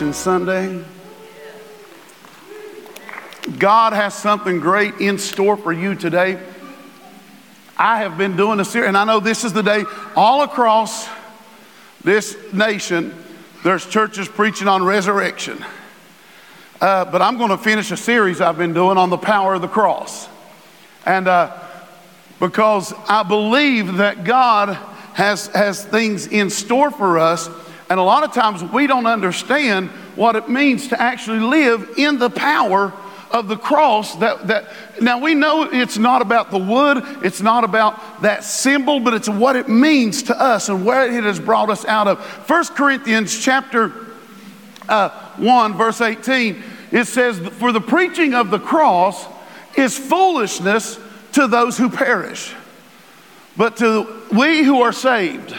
Resurrection Sunday. God has something great in store for you today. I have been doing a series, and I know this is the day all across this nation, there's churches preaching on resurrection. Uh, but I'm going to finish a series I've been doing on the power of the cross. And uh, because I believe that God has, has things in store for us and a lot of times we don't understand what it means to actually live in the power of the cross that, that now we know it's not about the wood it's not about that symbol but it's what it means to us and where it has brought us out of. 1 corinthians chapter uh, 1 verse 18 it says for the preaching of the cross is foolishness to those who perish but to we who are saved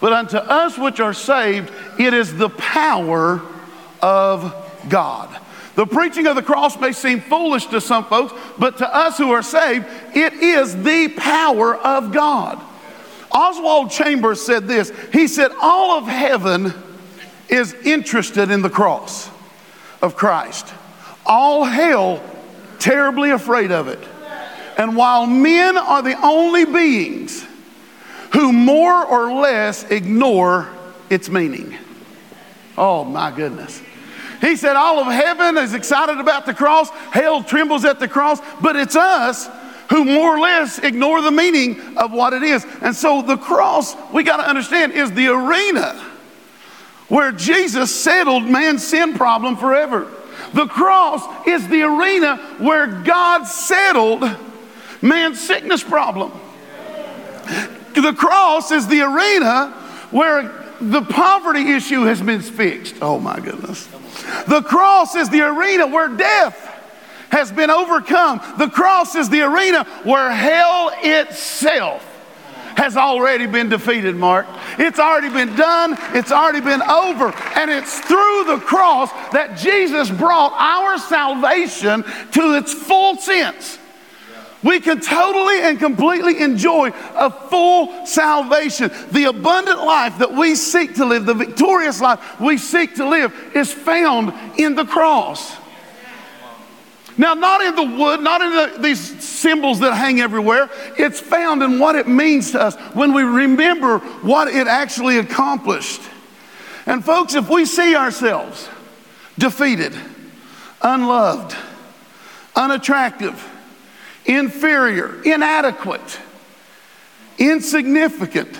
but unto us which are saved, it is the power of God. The preaching of the cross may seem foolish to some folks, but to us who are saved, it is the power of God. Oswald Chambers said this He said, All of heaven is interested in the cross of Christ, all hell terribly afraid of it. And while men are the only beings who more or less ignore its meaning. Oh my goodness. He said, All of heaven is excited about the cross, hell trembles at the cross, but it's us who more or less ignore the meaning of what it is. And so the cross, we got to understand, is the arena where Jesus settled man's sin problem forever. The cross is the arena where God settled man's sickness problem. The cross is the arena where the poverty issue has been fixed. Oh my goodness. The cross is the arena where death has been overcome. The cross is the arena where hell itself has already been defeated, Mark. It's already been done, it's already been over. And it's through the cross that Jesus brought our salvation to its full sense. We can totally and completely enjoy a full salvation. The abundant life that we seek to live, the victorious life we seek to live, is found in the cross. Now, not in the wood, not in the, these symbols that hang everywhere. It's found in what it means to us when we remember what it actually accomplished. And, folks, if we see ourselves defeated, unloved, unattractive, inferior, inadequate, insignificant,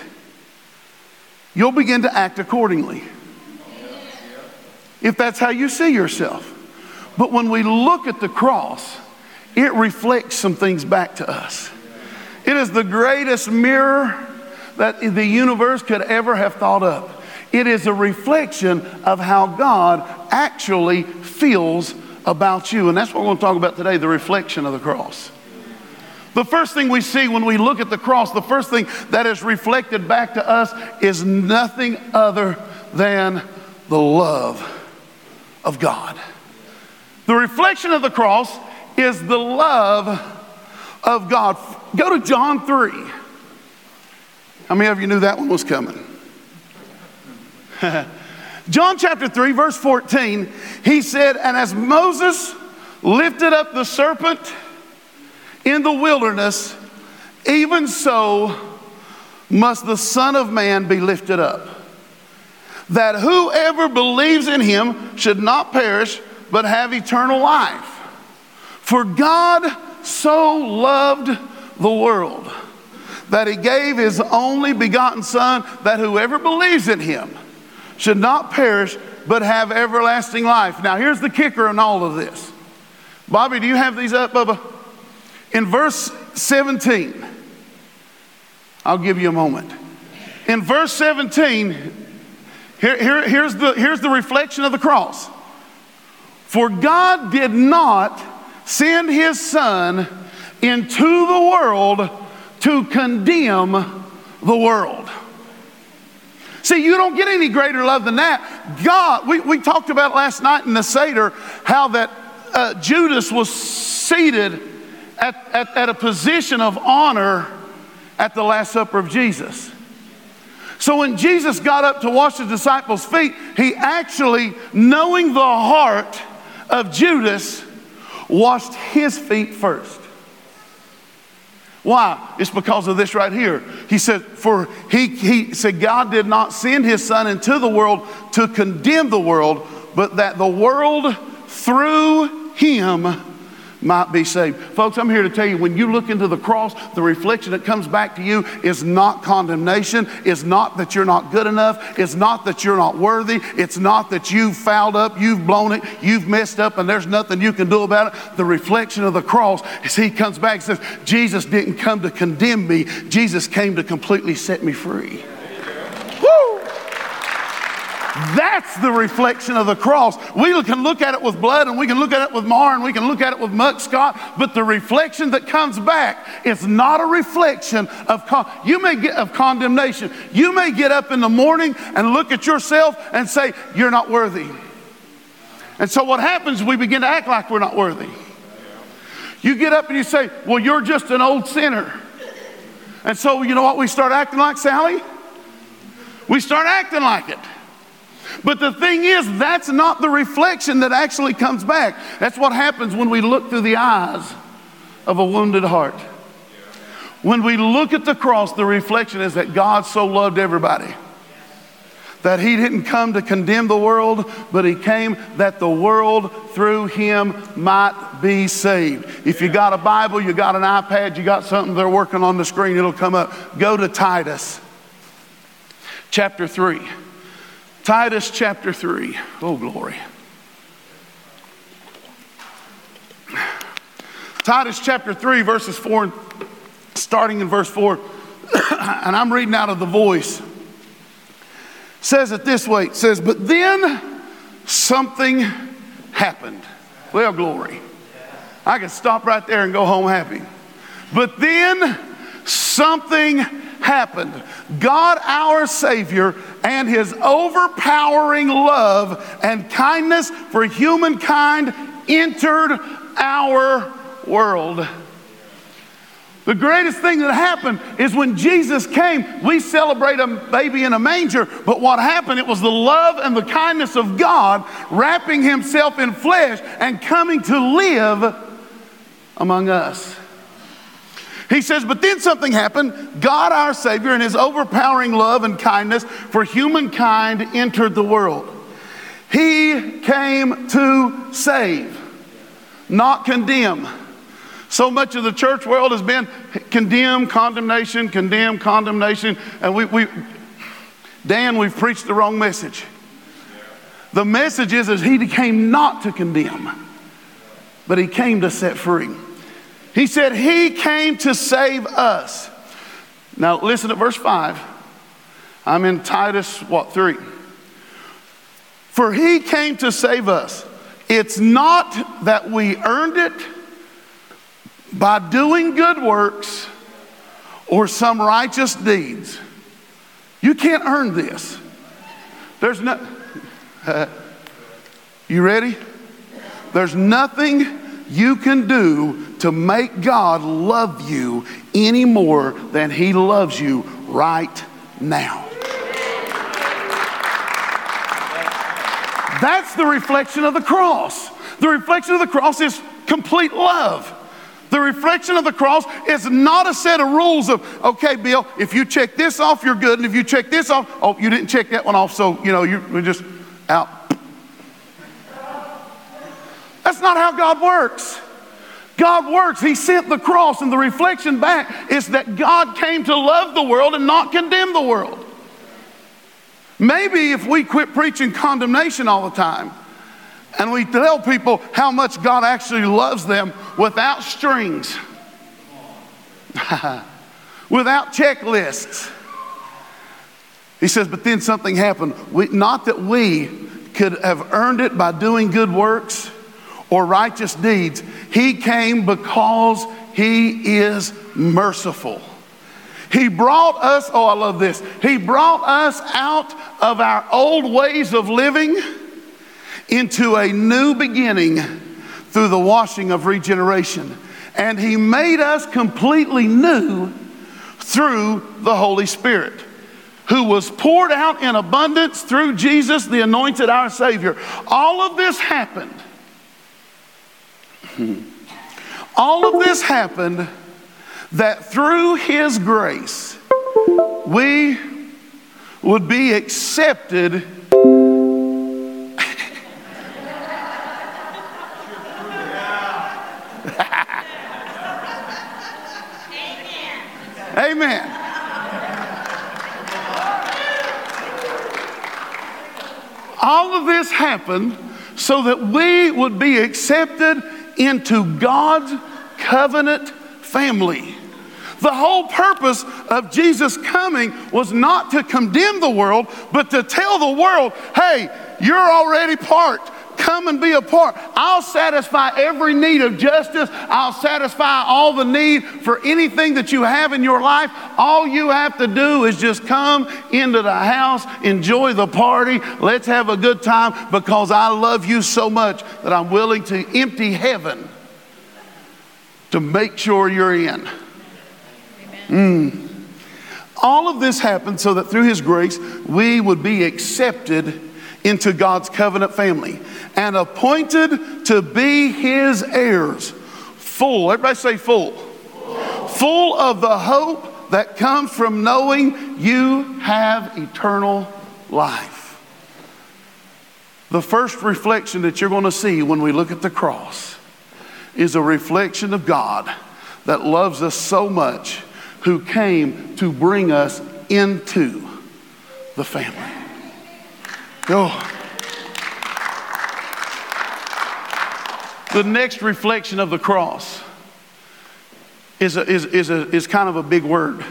you'll begin to act accordingly. If that's how you see yourself. But when we look at the cross, it reflects some things back to us. It is the greatest mirror that the universe could ever have thought of. It is a reflection of how God actually feels about you. And that's what we're going to talk about today the reflection of the cross. The first thing we see when we look at the cross, the first thing that is reflected back to us is nothing other than the love of God. The reflection of the cross is the love of God. Go to John 3. How many of you knew that one was coming? John chapter 3, verse 14, he said, And as Moses lifted up the serpent, in the wilderness, even so must the Son of Man be lifted up, that whoever believes in him should not perish, but have eternal life. For God so loved the world that he gave his only begotten Son, that whoever believes in him should not perish, but have everlasting life. Now, here's the kicker in all of this. Bobby, do you have these up, Bubba? In verse 17, I'll give you a moment. In verse 17, here, here, here's, the, here's the reflection of the cross. For God did not send his Son into the world to condemn the world. See, you don't get any greater love than that. God, we, we talked about last night in the Seder how that uh, Judas was seated at, at, at a position of honor at the Last Supper of Jesus. So when Jesus got up to wash the disciples' feet, he actually, knowing the heart of Judas, washed his feet first. Why? It's because of this right here. He said, For he, he said, God did not send his son into the world to condemn the world, but that the world through him might be saved. Folks, I'm here to tell you when you look into the cross, the reflection that comes back to you is not condemnation, is not that you're not good enough, it's not that you're not worthy, it's not that you've fouled up, you've blown it, you've messed up, and there's nothing you can do about it. The reflection of the cross is He comes back and says, Jesus didn't come to condemn me, Jesus came to completely set me free. That's the reflection of the cross. We can look at it with blood and we can look at it with mar and we can look at it with muck, Scott, but the reflection that comes back is not a reflection of con- you may get of condemnation. You may get up in the morning and look at yourself and say, You're not worthy. And so what happens, we begin to act like we're not worthy. You get up and you say, Well, you're just an old sinner. And so, you know what we start acting like, Sally? We start acting like it. But the thing is, that's not the reflection that actually comes back. That's what happens when we look through the eyes of a wounded heart. When we look at the cross, the reflection is that God so loved everybody that he didn't come to condemn the world, but he came that the world through him might be saved. If you got a Bible, you got an iPad, you got something they're working on the screen, it'll come up. Go to Titus chapter 3. Titus chapter 3. Oh, glory. Titus chapter 3, verses 4, starting in verse 4, and I'm reading out of the voice. Says it this way it says, But then something happened. Well, glory. I could stop right there and go home happy. But then something happened. God, our Savior, and His overpowering love and kindness for humankind entered our world. The greatest thing that happened is when Jesus came, we celebrate a baby in a manger, but what happened, it was the love and the kindness of God wrapping Himself in flesh and coming to live among us. He says, but then something happened. God, our Savior, in His overpowering love and kindness for humankind, entered the world. He came to save, not condemn. So much of the church world has been condemn, condemnation, condemn, condemnation. And we, we Dan, we've preached the wrong message. The message is, is he came not to condemn, but he came to set free. He said, He came to save us. Now, listen to verse 5. I'm in Titus, what, 3. For He came to save us. It's not that we earned it by doing good works or some righteous deeds. You can't earn this. There's no. Uh, you ready? There's nothing you can do to make God love you any more than He loves you right now. That's the reflection of the cross. The reflection of the cross is complete love. The reflection of the cross is not a set of rules of, okay, Bill, if you check this off, you're good. And if you check this off, oh, you didn't check that one off, so, you know, you're just out. That's not how God works. God works. He sent the cross, and the reflection back is that God came to love the world and not condemn the world. Maybe if we quit preaching condemnation all the time and we tell people how much God actually loves them without strings, without checklists. He says, but then something happened. We, not that we could have earned it by doing good works or righteous deeds. He came because He is merciful. He brought us, oh, I love this. He brought us out of our old ways of living into a new beginning through the washing of regeneration. And He made us completely new through the Holy Spirit. who was poured out in abundance through Jesus, the anointed our Savior. All of this happened. All of this happened that through His grace, we would be accepted. Amen. All of this happened so that we would be accepted into God's covenant family. The whole purpose of Jesus coming was not to condemn the world, but to tell the world, hey, you're already part. Come and be a part. I'll satisfy every need of justice. I'll satisfy all the need for anything that you have in your life. All you have to do is just come into the house, enjoy the party. Let's have a good time because I love you so much that I'm willing to empty heaven to make sure you're in. Mm. All of this happened so that through His grace we would be accepted into God's covenant family and appointed to be His heirs. Full, everybody say full. Full, full of the hope that comes from knowing you have eternal life. The first reflection that you're going to see when we look at the cross is a reflection of God that loves us so much who came to bring us into the family. Oh. The next reflection of the cross is, a, is, is, a, is kind of a big word.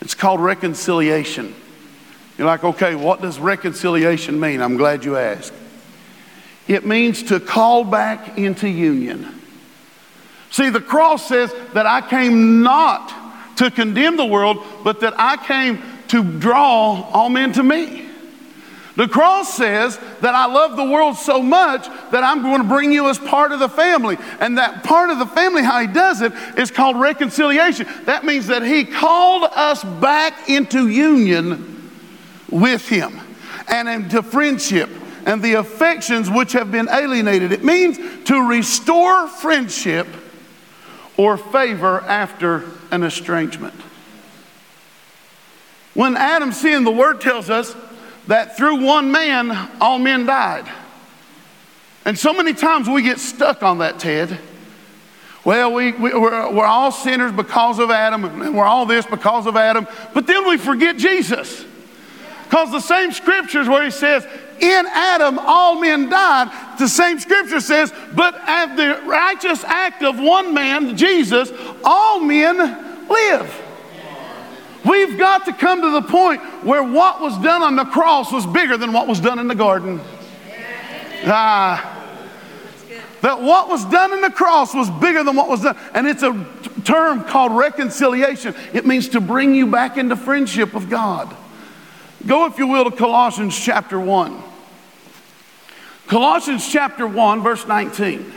It's called reconciliation. You're like, okay, what does reconciliation mean? I'm glad you asked. It means to call back into union. See, the cross says that I came not to condemn the world, but that I came to draw all men to me. The cross says that I love the world so much that I'm going to bring you as part of the family. And that part of the family, how he does it, is called reconciliation. That means that he called us back into union with him and into friendship and the affections which have been alienated. It means to restore friendship or favor after an estrangement. When Adam sinned, the word tells us that through one man, all men died. And so many times we get stuck on that, Ted. Well, we, we, we're, we're all sinners because of Adam, and we're all this because of Adam. But then we forget Jesus. Because the same scriptures where he says, in Adam all men died, the same scripture says, but at the righteous act of one man, Jesus, all men live. We've got to come to the point where what was done on the cross was bigger than what was done in the garden. Ah. That what was done in the cross was bigger than what was done. And it's a term called reconciliation. It means to bring you back into friendship with God. Go, if you will, to Colossians chapter 1. Colossians chapter 1, verse 19.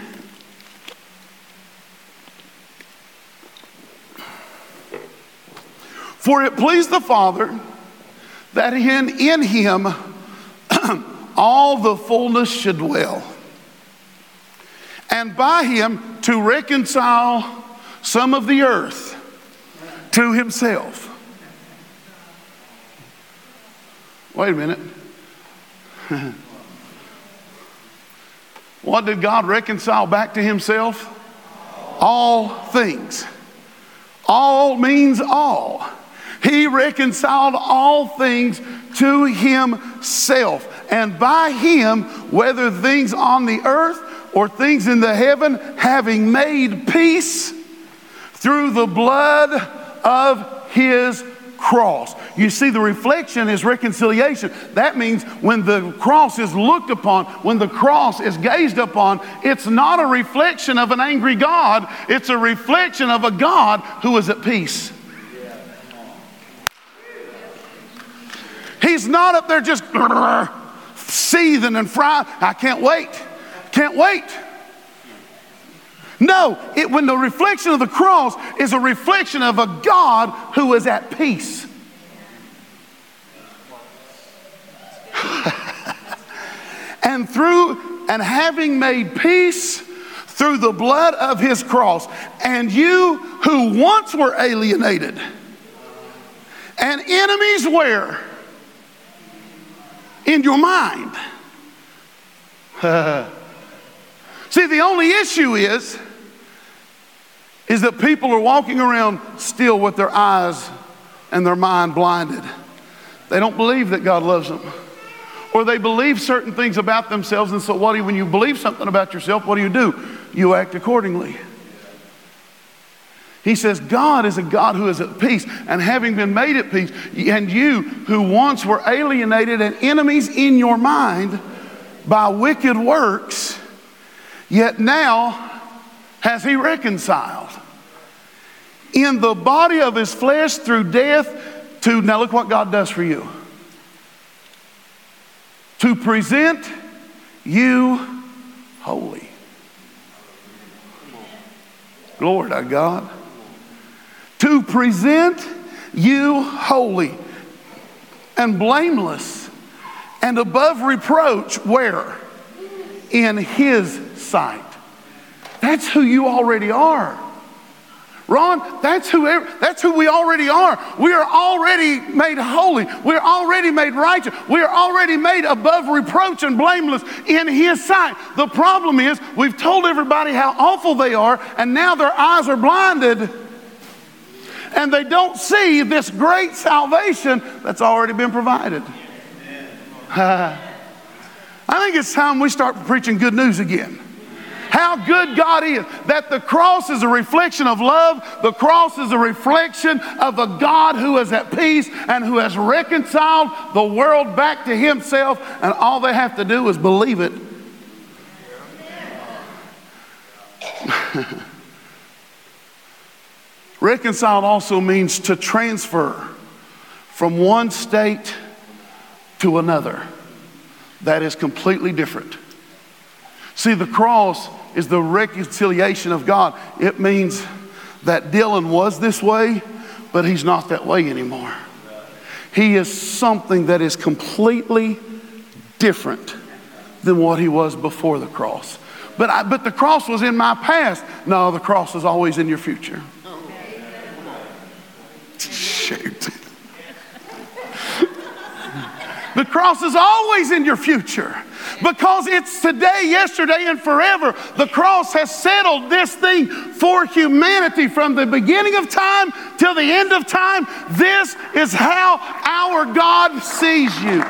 For it pleased the Father that in, in him all the fullness should dwell, and by him to reconcile some of the earth to himself. Wait a minute. what did God reconcile back to himself? All things. All means all. He reconciled all things to himself. And by him, whether things on the earth or things in the heaven, having made peace through the blood of his cross. You see, the reflection is reconciliation. That means when the cross is looked upon, when the cross is gazed upon, it's not a reflection of an angry God, it's a reflection of a God who is at peace. He's not up there just seething and frying. I can't wait. Can't wait. No, it, when the reflection of the cross is a reflection of a God who is at peace. and through and having made peace through the blood of his cross. And you who once were alienated and enemies where? In your mind. See, the only issue is is that people are walking around still with their eyes and their mind blinded. They don't believe that God loves them. Or they believe certain things about themselves, and so what do you, when you believe something about yourself, what do you do? You act accordingly. He says, God is a God who is at peace, and having been made at peace, and you who once were alienated and enemies in your mind by wicked works, yet now has he reconciled in the body of his flesh through death to, now look what God does for you, to present you holy. Glory to God. To present you holy and blameless and above reproach, where? In his sight. That's who you already are. Ron, that's who, that's who we already are. We are already made holy. We're already made righteous. We are already made above reproach and blameless in His sight. The problem is we've told everybody how awful they are, and now their eyes are blinded, and they don't see this great salvation that's already been provided. I think it's time we start preaching good news again how good God is. That the cross is a reflection of love, the cross is a reflection of a God who is at peace and who has reconciled the world back to Himself, and all they have to do is believe it. Reconciled also means to transfer from one state to another. That is completely different. See, the cross is the reconciliation of God. It means that Dylan was this way, but he's not that way anymore. He is something that is completely different than what he was before the cross. But, I, but the cross was in my past. No, the cross is always in your future. Shoot. the cross is always in your future because it's today, yesterday, and forever. The cross has settled this thing for humanity from the beginning of time till the end of time. This is how our God sees you.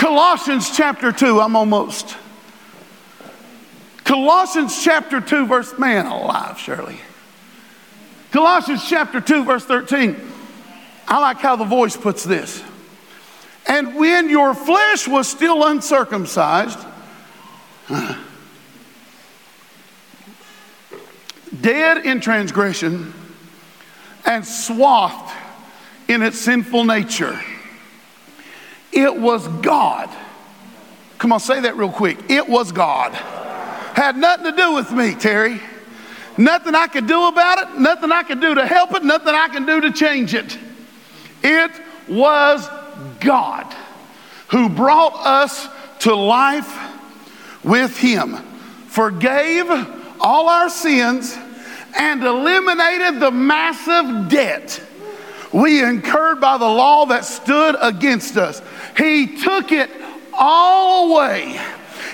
Colossians chapter 2, I'm almost. Colossians chapter 2, verse, man alive, Shirley. Colossians chapter 2, verse 13. I like how the voice puts this. And when your flesh was still uncircumcised, dead in transgression, and swathed in its sinful nature, it was God. Come on, say that real quick. It was God. Had nothing to do with me, Terry. Nothing I could do about it, nothing I could do to help it, nothing I can do to change it. It was God who brought us to life with Him, forgave all our sins, and eliminated the massive debt we incurred by the law that stood against us. He took it all away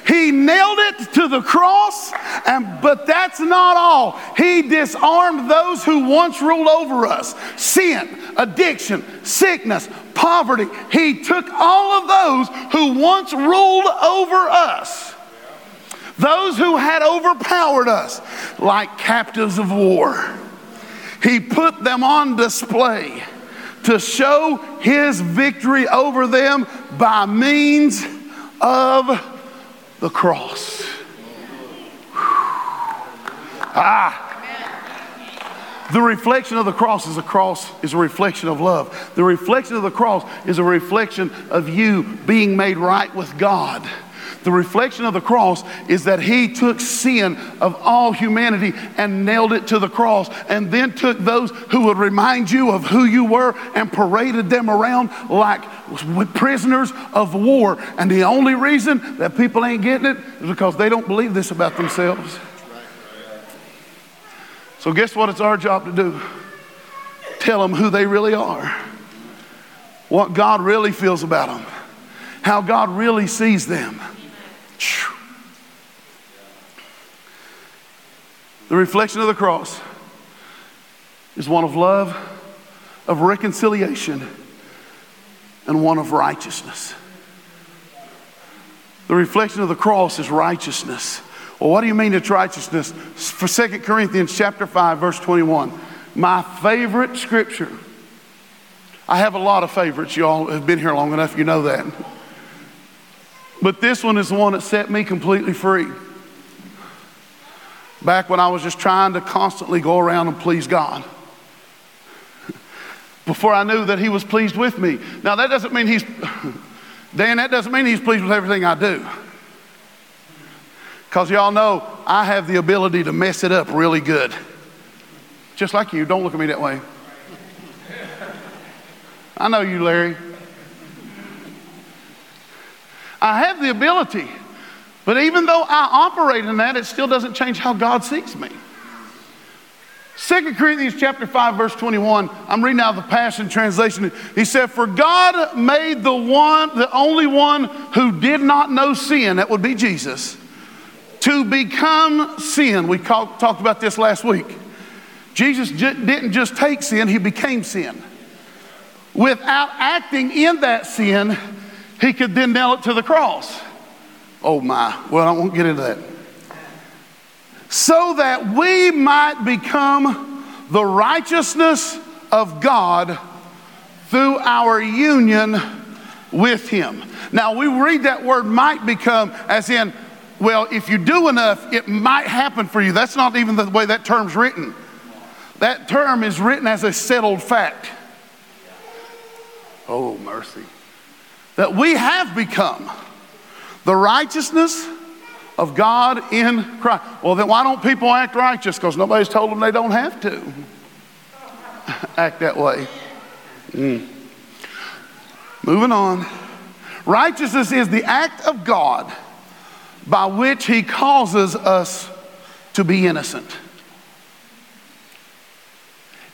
he nailed it to the cross, and but that's not all. He disarmed those who once ruled over us. Sin, addiction, sickness, poverty. He took all of those who once ruled over us. Those who had overpowered us like captives of war. He put them on display to show his victory over them by means of the cross. Ah. The reflection of the cross is a cross is a reflection of love. The reflection of the cross is a reflection of you being made right with God. The reflection of the cross is that he took sin of all humanity and nailed it to the cross, and then took those who would remind you of who you were and paraded them around like prisoners of war. And the only reason that people ain't getting it is because they don't believe this about themselves. So, guess what? It's our job to do tell them who they really are, what God really feels about them, how God really sees them. The reflection of the cross is one of love, of reconciliation, and one of righteousness. The reflection of the cross is righteousness. Well, what do you mean it's righteousness? For 2 Corinthians chapter 5, verse 21. My favorite scripture. I have a lot of favorites. Y'all have been here long enough, you know that. But this one is the one that set me completely free. Back when I was just trying to constantly go around and please God. Before I knew that He was pleased with me. Now, that doesn't mean He's, Dan, that doesn't mean He's pleased with everything I do. Because y'all know I have the ability to mess it up really good. Just like you. Don't look at me that way. I know you, Larry. I have the ability, but even though I operate in that, it still doesn't change how God sees me. 2 Corinthians chapter 5 verse 21 I'm reading out the Passion translation he said for God made the one the only one who did not know sin that would be Jesus to become sin we talked about this last week Jesus j- didn't just take sin, he became sin. Without acting in that sin, he could then nail it to the cross. Oh my, well, I won't get into that. So that we might become the righteousness of God through our union with him. Now, we read that word might become as in, well, if you do enough, it might happen for you. That's not even the way that term's written. That term is written as a settled fact. Oh, mercy. That we have become the righteousness of God in Christ. Well, then why don't people act righteous? Because nobody's told them they don't have to act that way. Mm. Moving on. Righteousness is the act of God by which He causes us to be innocent.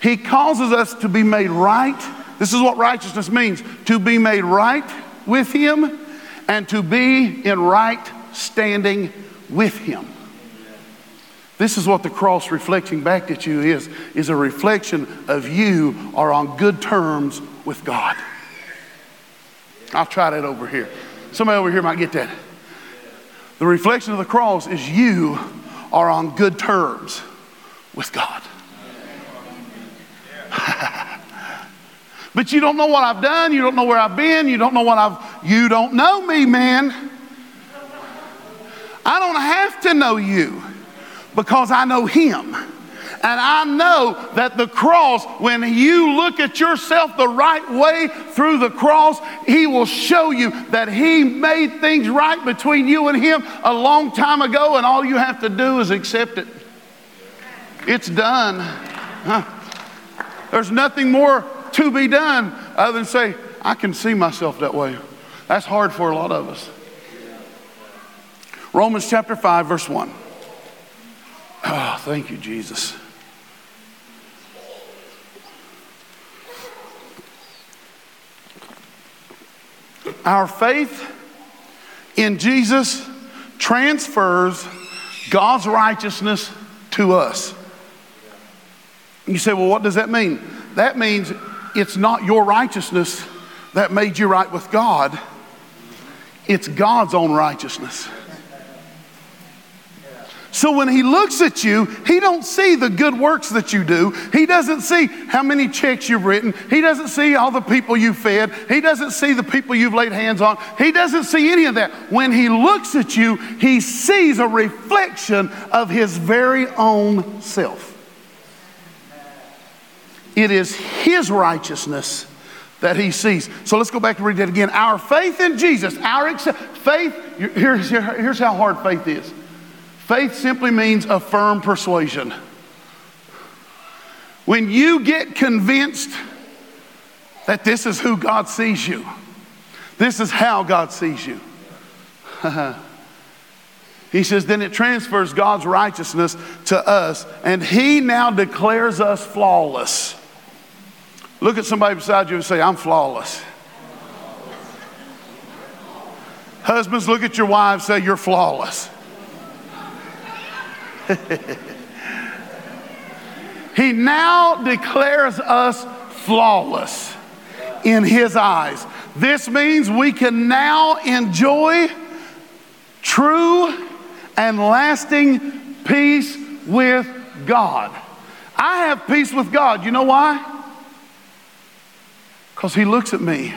He causes us to be made right. This is what righteousness means to be made right with Him and to be in right standing with Him. This is what the cross reflecting back at you is, is a reflection of you are on good terms with God. I'll try that over here. Somebody over here might get that. The reflection of the cross is you are on good terms with God. but you don't know what I've done. You don't know where I've been. You don't know what I've, you don't know me, man. I don't have to know you because I know him. And I know that the cross, when you look at yourself the right way through the cross, He will show you that He made things right between you and Him a long time ago, and all you have to do is accept it. It's done. Huh? There's nothing more to be done other than say, I can see myself that way. That's hard for a lot of us. Romans chapter 5, verse 1. Oh, thank you, Jesus. Our faith in Jesus transfers God's righteousness to us. You say, well, what does that mean? That means it's not your righteousness that made you right with God, it's God's own righteousness. So when he looks at you, he don't see the good works that you do. He doesn't see how many checks you've written. He doesn't see all the people you fed. He doesn't see the people you've laid hands on. He doesn't see any of that. When he looks at you, he sees a reflection of his very own self. It is His righteousness that He sees. So let's go back and read that again. Our faith in Jesus, our faith here's, here's how hard faith is faith simply means a firm persuasion. When you get convinced that this is who God sees you, this is how God sees you. he says, then it transfers God's righteousness to us, and He now declares us flawless. Look at somebody beside you and say, I'm flawless. Husbands, look at your wives, say, You're flawless. he now declares us flawless in His eyes. This means we can now enjoy true and lasting peace with God. I have peace with God. You know why? Because He looks at me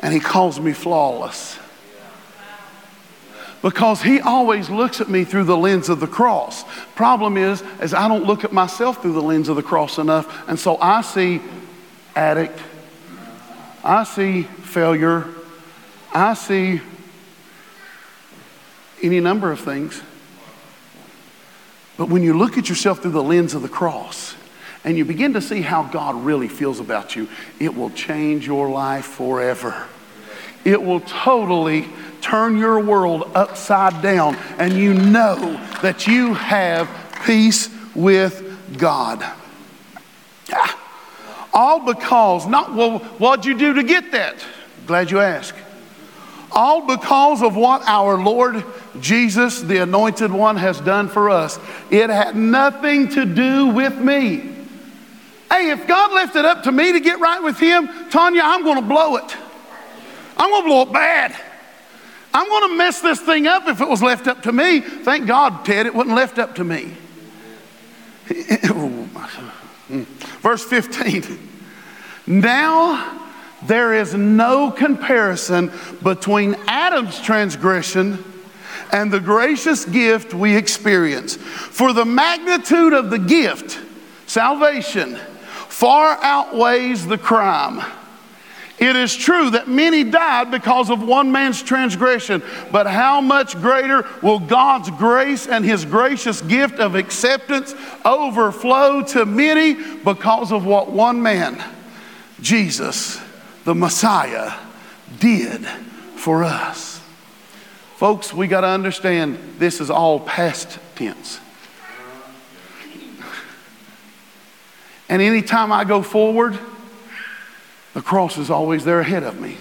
and He calls me flawless. Because He always looks at me through the lens of the cross. Problem is, is I don't look at myself through the lens of the cross enough, and so I see addict, I see failure, I see any number of things. But when you look at yourself through the lens of the cross, and you begin to see how God really feels about you, it will change your life forever. It will totally turn your world upside down, and you know that you have peace with God. All because, not, well, what'd you do to get that? Glad you asked. All because of what our Lord Jesus, the Anointed One, has done for us. It had nothing to do with me. Hey, if God left it up to me to get right with Him, Tanya, I'm going to blow it. I'm going to blow it bad. I'm going to mess this thing up if it was left up to me. Thank God, Ted, it wasn't left up to me. Verse 15. Now there is no comparison between Adam's transgression and the gracious gift we experience. For the magnitude of the gift, salvation, far outweighs the crime. It is true that many died because of one man's transgression, but how much greater will God's grace and His gracious gift of acceptance overflow to many because of what one man, Jesus, the Messiah, did for us? Folks, we got to understand this is all past tense. And anytime I go forward, the cross is always there ahead of me.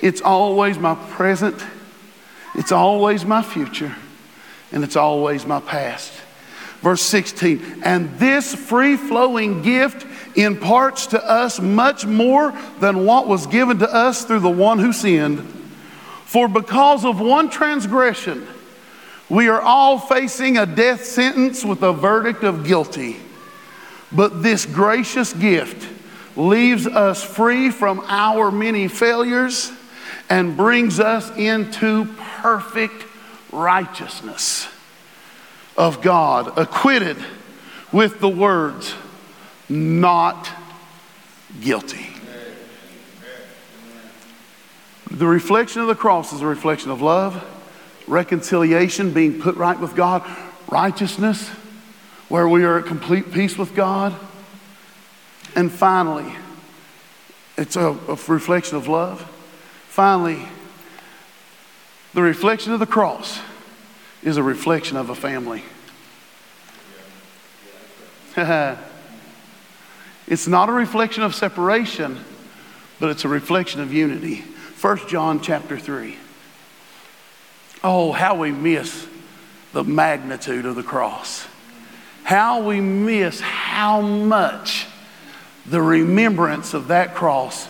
It's always my present, it's always my future, and it's always my past. Verse 16, and this free flowing gift imparts to us much more than what was given to us through the one who sinned. For because of one transgression, we are all facing a death sentence with a verdict of guilty. But this gracious gift leaves us free from our many failures and brings us into perfect righteousness of God, acquitted with the words, not guilty. The reflection of the cross is a reflection of love, reconciliation, being put right with God, righteousness where we are at complete peace with God. And finally, it's a, a reflection of love. Finally, the reflection of the cross is a reflection of a family. it's not a reflection of separation, but it's a reflection of unity. 1 John chapter 3. Oh, how we miss the magnitude of the cross how we miss how much the remembrance of that cross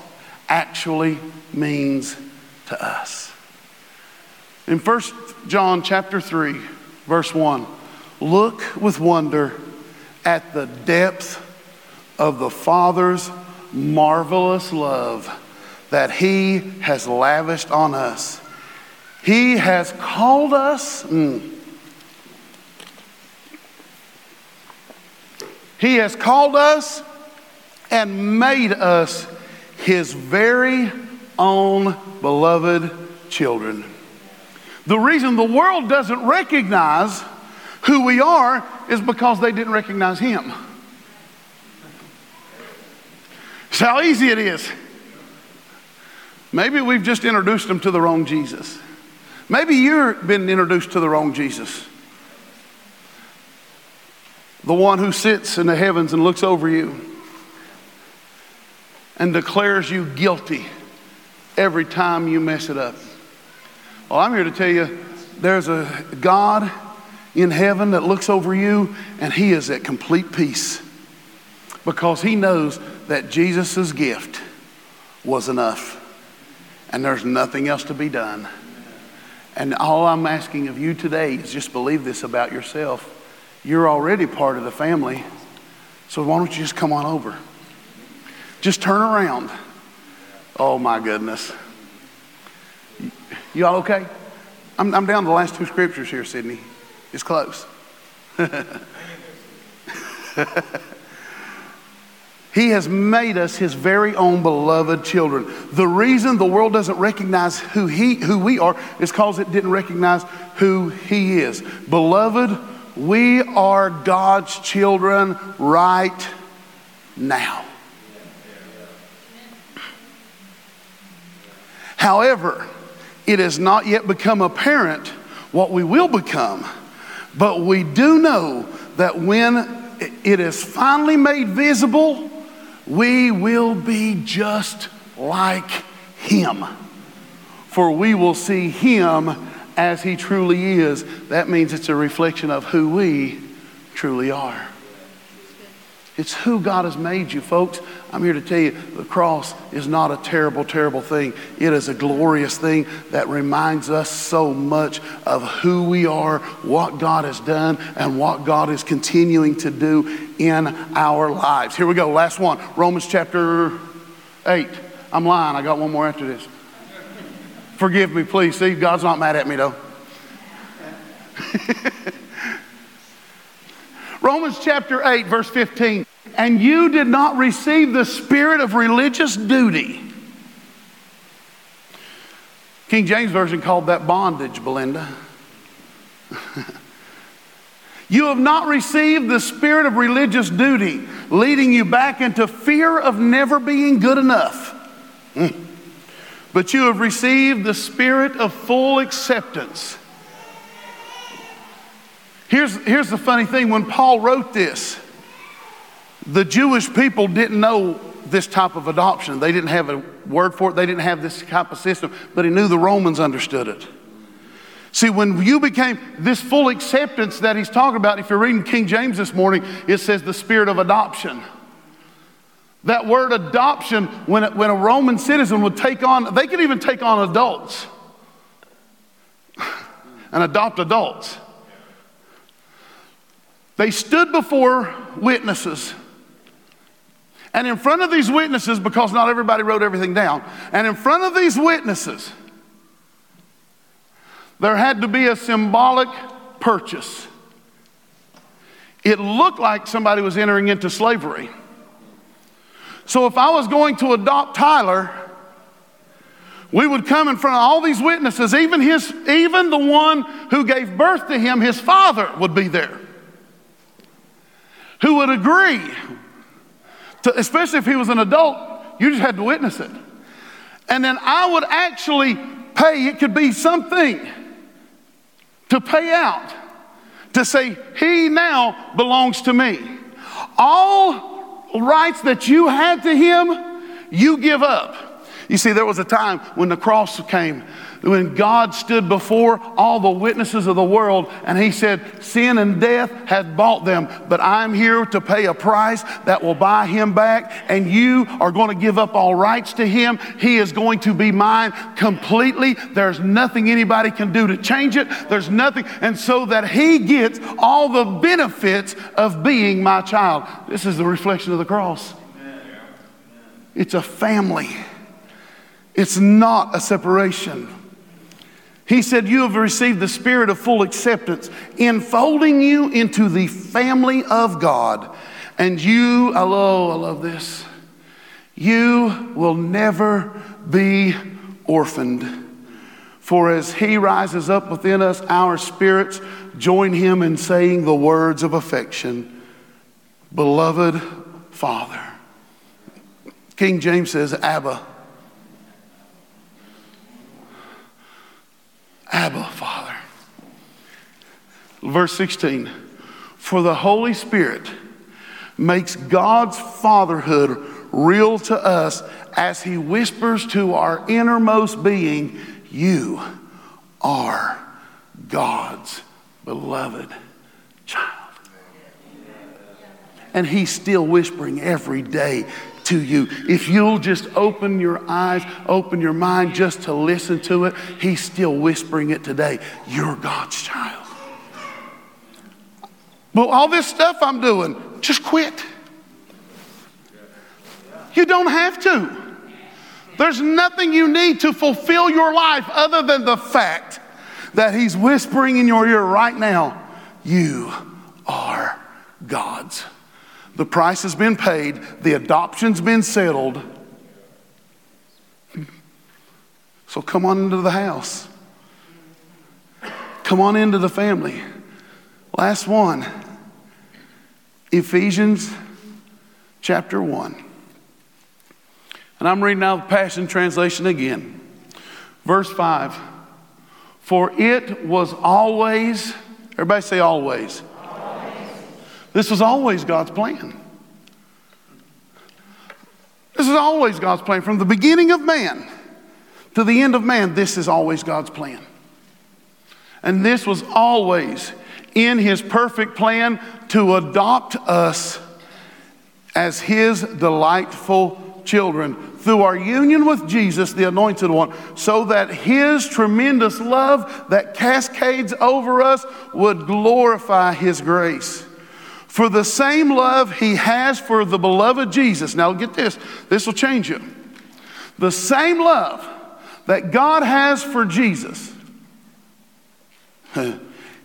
actually means to us. In 1 John chapter 3, verse 1, look with wonder at the depth of the Father's marvelous love that He has lavished on us. He has called us. Mm, He has called us and made us His very own beloved children. The reason the world doesn't recognize who we are is because they didn't recognize Him. It's how easy it is. Maybe we've just introduced them to the wrong Jesus. Maybe you've been introduced to the wrong Jesus. The one who sits in the heavens and looks over you and declares you guilty every time you mess it up. Well, I'm here to tell you there's a God in heaven that looks over you and he is at complete peace because he knows that Jesus' gift was enough and there's nothing else to be done. And all I'm asking of you today is just believe this about yourself. You're already part of the family, so why don't you just come on over? Just turn around. Oh my goodness. You all okay? I'm, I'm down the last two scriptures here, Sydney. It's close. he has made us his very own beloved children. The reason the world doesn't recognize who, he, who we are is because it didn't recognize who he is. Beloved, we are God's children right now. However, it has not yet become apparent what we will become, but we do know that when it is finally made visible, we will be just like Him. For we will see Him as He truly is. That means it's a reflection of who we truly are. It's who God has made you, folks. I'm here to tell you the cross is not a terrible, terrible thing. It is a glorious thing that reminds us so much of who we are, what God has done, and what God is continuing to do in our lives. Here we go. Last one Romans chapter 8. I'm lying. I got one more after this. Forgive me, please. See, God's not mad at me, though. Romans chapter 8, verse 15. And you did not receive the spirit of religious duty. King James Version called that bondage, Belinda. you have not received the spirit of religious duty, leading you back into fear of never being good enough. Hmm. But you have received the spirit of full acceptance Here's, here's the funny thing when Paul wrote this, the Jewish people didn't know this type of adoption. They didn't have a word for it, they didn't have this type of system, but he knew the Romans understood it. See, when you became this full acceptance that he's talking about, if you're reading King James this morning, it says the spirit of adoption. That word adoption, when a, when a Roman citizen would take on, they could even take on adults and adopt adults. They stood before witnesses. And in front of these witnesses, because not everybody wrote everything down, and in front of these witnesses, there had to be a symbolic purchase. It looked like somebody was entering into slavery. So if I was going to adopt Tyler, we would come in front of all these witnesses, even, his, even the one who gave birth to him, his father, would be there who would agree, to, especially if he was an adult, you just had to witness it. And then I would actually pay, it could be something to pay out to say, He now belongs to me. All rights that you had to Him, you give up. You see, there was a time when the cross came when God stood before all the witnesses of the world and he said, Sin and death had bought them, but I'm here to pay a price that will buy him back, and you are going to give up all rights to him. He is going to be mine completely. There's nothing anybody can do to change it. There's nothing. And so that he gets all the benefits of being my child. This is the reflection of the cross. It's a family. It's not a separation. He said, You have received the spirit of full acceptance, enfolding you into the family of God. And you, hello, I love this, you will never be orphaned. For as he rises up within us, our spirits join him in saying the words of affection Beloved Father. King James says, Abba. Abba, Father. Verse 16 For the Holy Spirit makes God's fatherhood real to us as he whispers to our innermost being, You are God's beloved child. And he's still whispering every day to you. If you'll just open your eyes, open your mind just to listen to it, he's still whispering it today. You're God's child. But all this stuff I'm doing, just quit. You don't have to. There's nothing you need to fulfill your life other than the fact that He's whispering in your ear right now, You are God's. The price has been paid, the adoption's been settled. So come on into the house. Come on into the family. Last one Ephesians chapter 1. And I'm reading out the Passion Translation again. Verse 5 For it was always, everybody say always. This was always God's plan. This is always God's plan. From the beginning of man to the end of man, this is always God's plan. And this was always in His perfect plan to adopt us as His delightful children through our union with Jesus, the Anointed One, so that His tremendous love that cascades over us would glorify His grace. For the same love He has for the beloved Jesus, now get this, this will change you. The same love that God has for Jesus,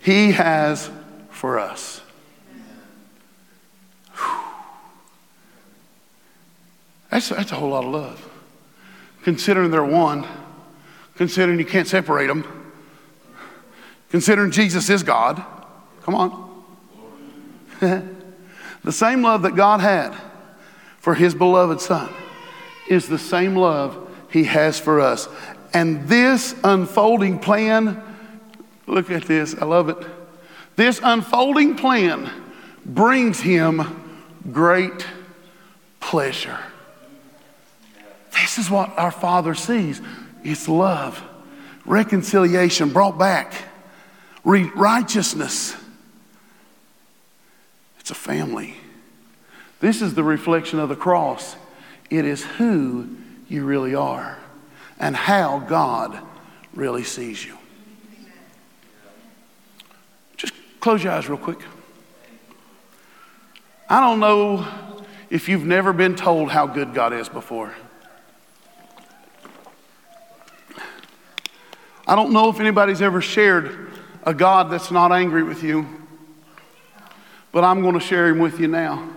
He has for us. That's, that's a whole lot of love. Considering they're one, considering you can't separate them, considering Jesus is God. Come on. the same love that God had for his beloved Son is the same love he has for us. And this unfolding plan, look at this, I love it. This unfolding plan brings him great pleasure. This is what our Father sees it's love, reconciliation brought back, righteousness. It's a family. This is the reflection of the cross. It is who you really are and how God really sees you. Just close your eyes real quick. I don't know if you've never been told how good God is before. I don't know if anybody's ever shared a God that's not angry with you, but I'm going to share him with you now.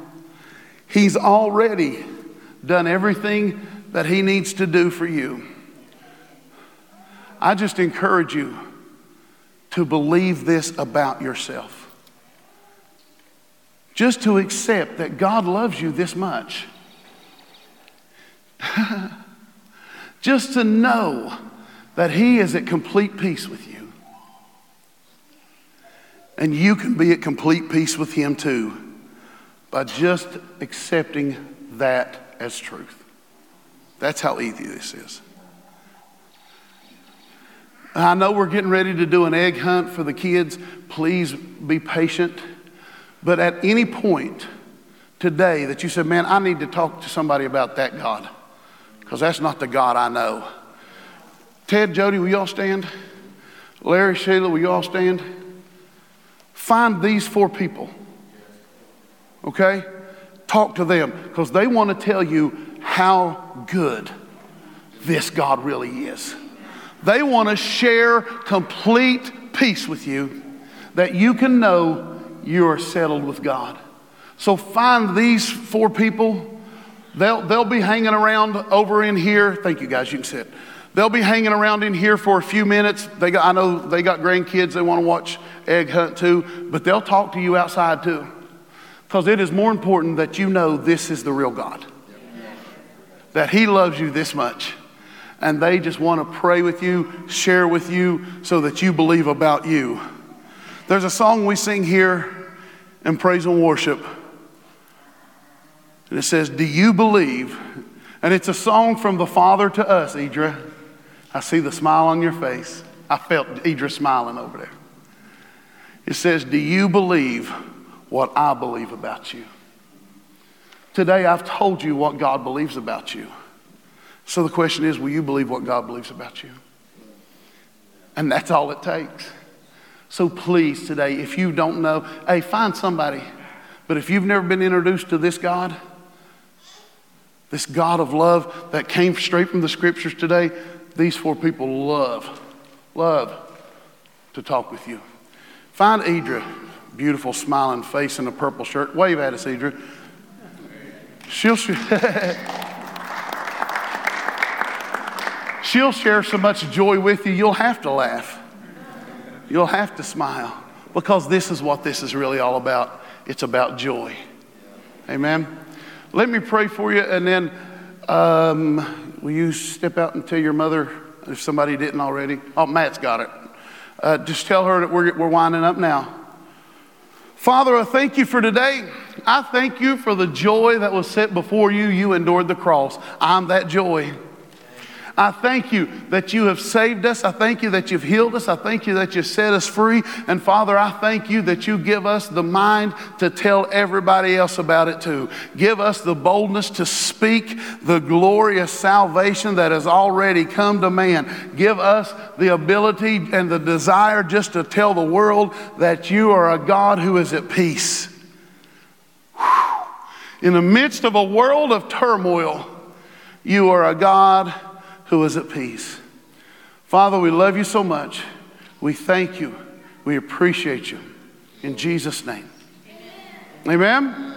He's already done everything that he needs to do for you. I just encourage you to believe this about yourself. Just to accept that God loves you this much. just to know that He is at complete peace with you. And you can be at complete peace with Him too by just accepting that as truth. That's how easy this is. I know we're getting ready to do an egg hunt for the kids. Please be patient. But at any point today that you said, man, I need to talk to somebody about that God, because that's not the God I know. Ted, Jody, will you all stand? Larry, Sheila, will you all stand? Find these four people, okay? Talk to them because they want to tell you how good this God really is. They want to share complete peace with you that you can know you are settled with God. So find these four people. They'll, they'll be hanging around over in here. Thank you, guys. You can sit. They'll be hanging around in here for a few minutes. They got, I know they got grandkids, they want to watch egg hunt too, but they'll talk to you outside too. Because it is more important that you know this is the real God, that He loves you this much. And they just want to pray with you, share with you, so that you believe about you. There's a song we sing here in praise and worship. And it says, Do you believe? And it's a song from the Father to us, Idra. I see the smile on your face. I felt Idra smiling over there. It says, Do you believe what I believe about you? Today I've told you what God believes about you. So the question is, will you believe what God believes about you? And that's all it takes. So please, today, if you don't know, hey, find somebody. But if you've never been introduced to this God, this God of love that came straight from the scriptures today, these four people love, love to talk with you. Find Idra, beautiful smiling face in a purple shirt. Wave at us, Idra. She'll, she'll share so much joy with you, you'll have to laugh. You'll have to smile because this is what this is really all about. It's about joy. Amen. Let me pray for you, and then um, will you step out and tell your mother if somebody didn't already? Oh, Matt's got it. Uh, just tell her that we're, we're winding up now. Father, I thank you for today. I thank you for the joy that was set before you. You endured the cross. I'm that joy. I thank you that you have saved us. I thank you that you've healed us. I thank you that you set us free. And Father, I thank you that you give us the mind to tell everybody else about it too. Give us the boldness to speak the glorious salvation that has already come to man. Give us the ability and the desire just to tell the world that you are a God who is at peace. In the midst of a world of turmoil, you are a God who is at peace. Father, we love you so much. We thank you. We appreciate you. In Jesus' name. Amen. Amen?